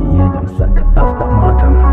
and I suck after martyrs.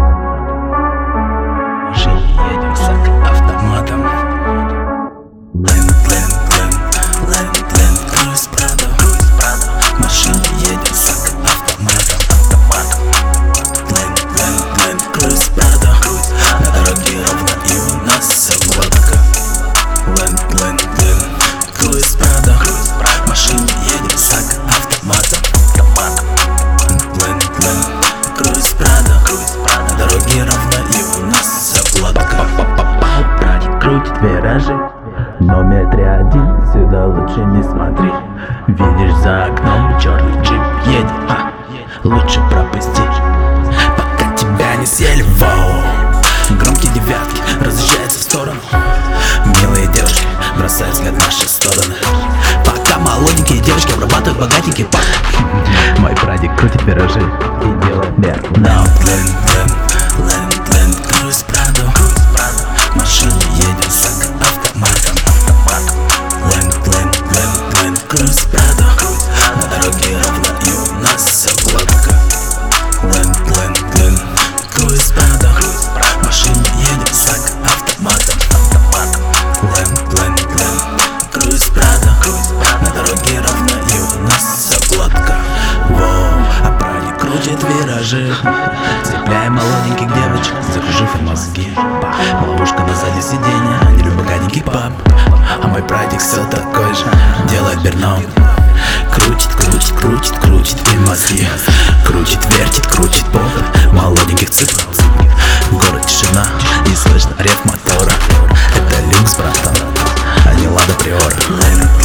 виражи Номер три один, сюда лучше не смотри. Видишь за окном черный джип едет, а Лучше пропусти, пока тебя не съели, воу. Громкие девятки разъезжаются в сторону. Милые девушки бросают взгляд в наши стороны. Пока молоденькие девушки обрабатывают богатенький пар Мой прадик крутит пирожи Прадо На дороге у нас гладко Ленд, ленд, ленд, круиз Прадо В машине едем с автоматом Ленд, ленд, ленд, круиз Прадо На дороге у нас гладко Воу, а праник крутит виражи Цепляя молоденьких девочек, закружив мозги. Ловушка на заднем сиденье, берном Крутит, крутит, крутит, крутит и мозги. Крутит, вертит, крутит попы молоденьких цыпов Город тишина, не слышно рев мотора. Это люкс, братан, а не лада приора